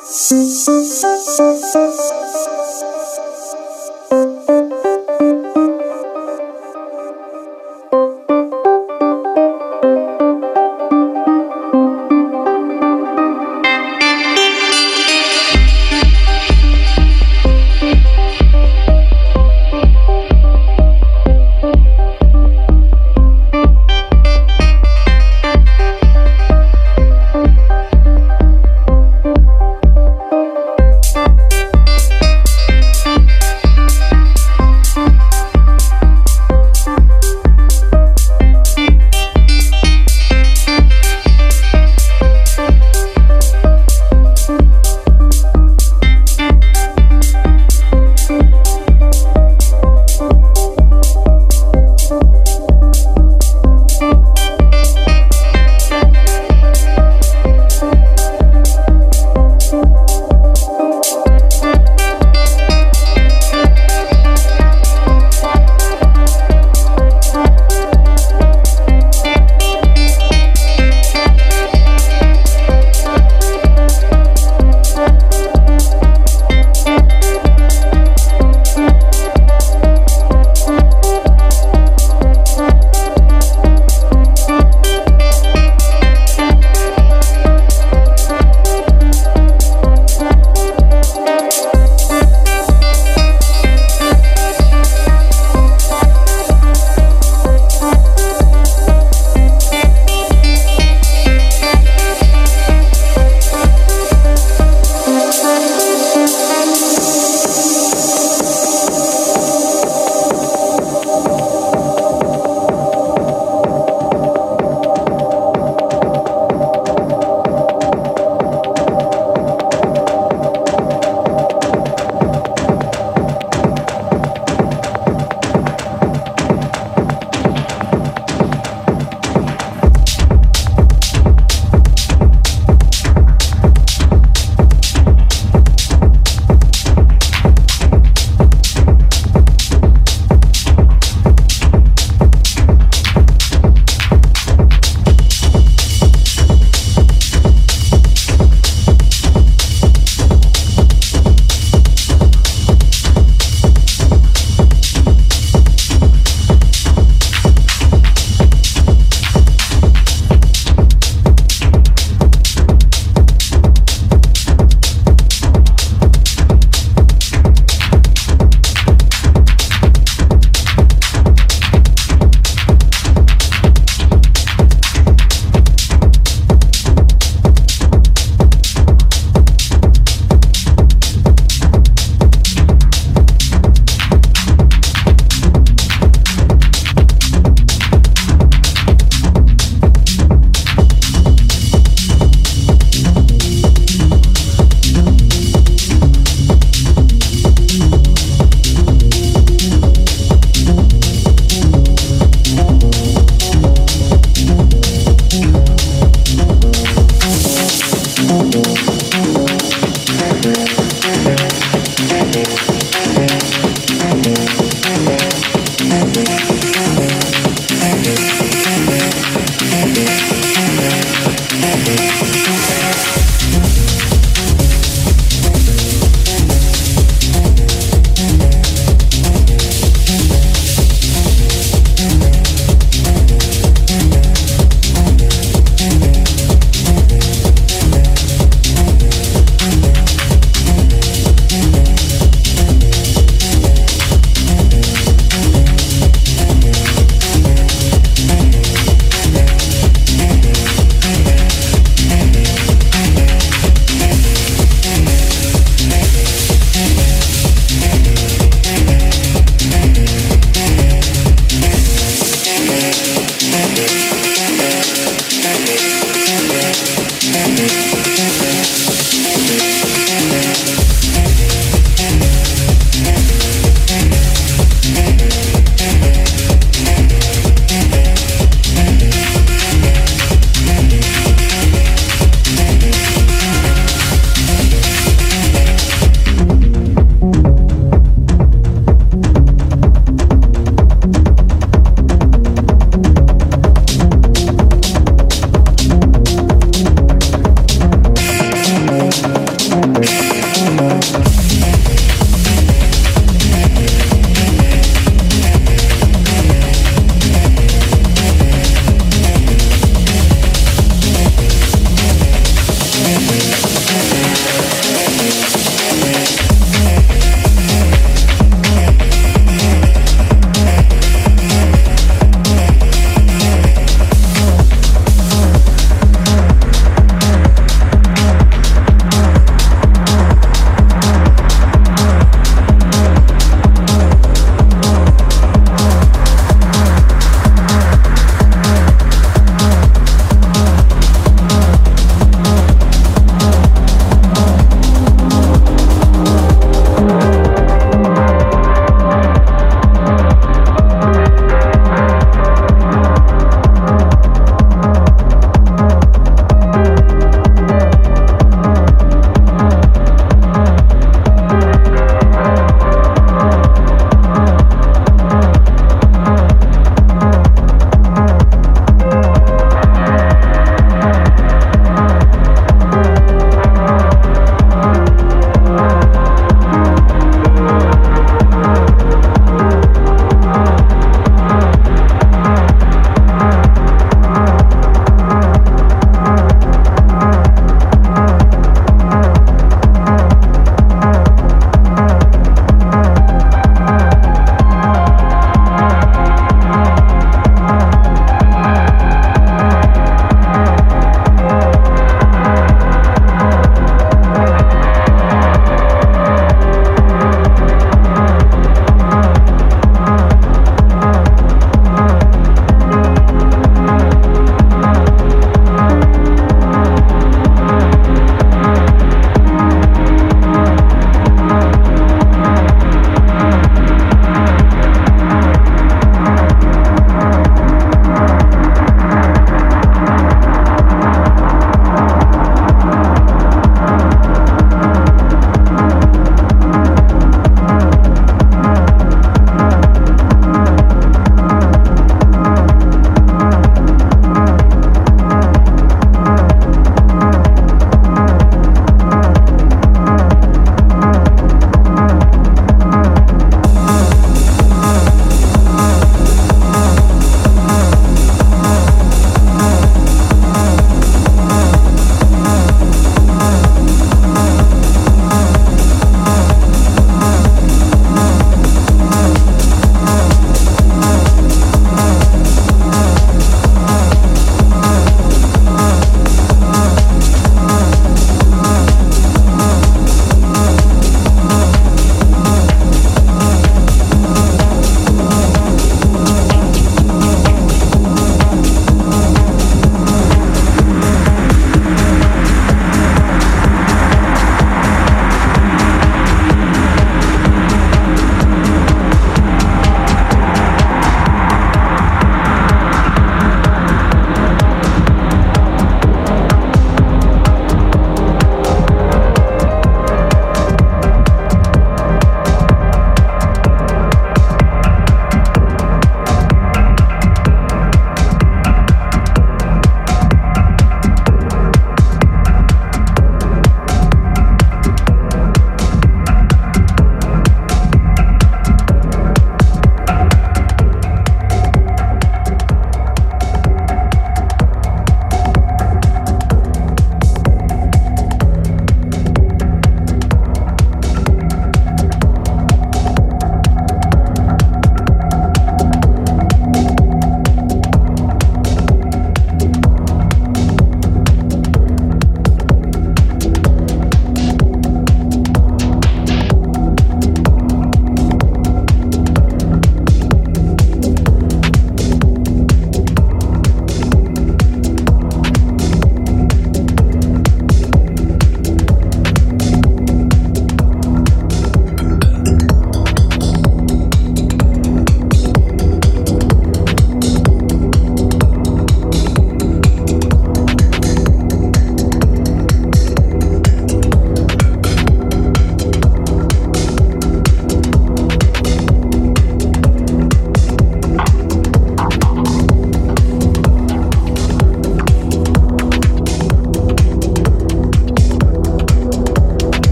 Música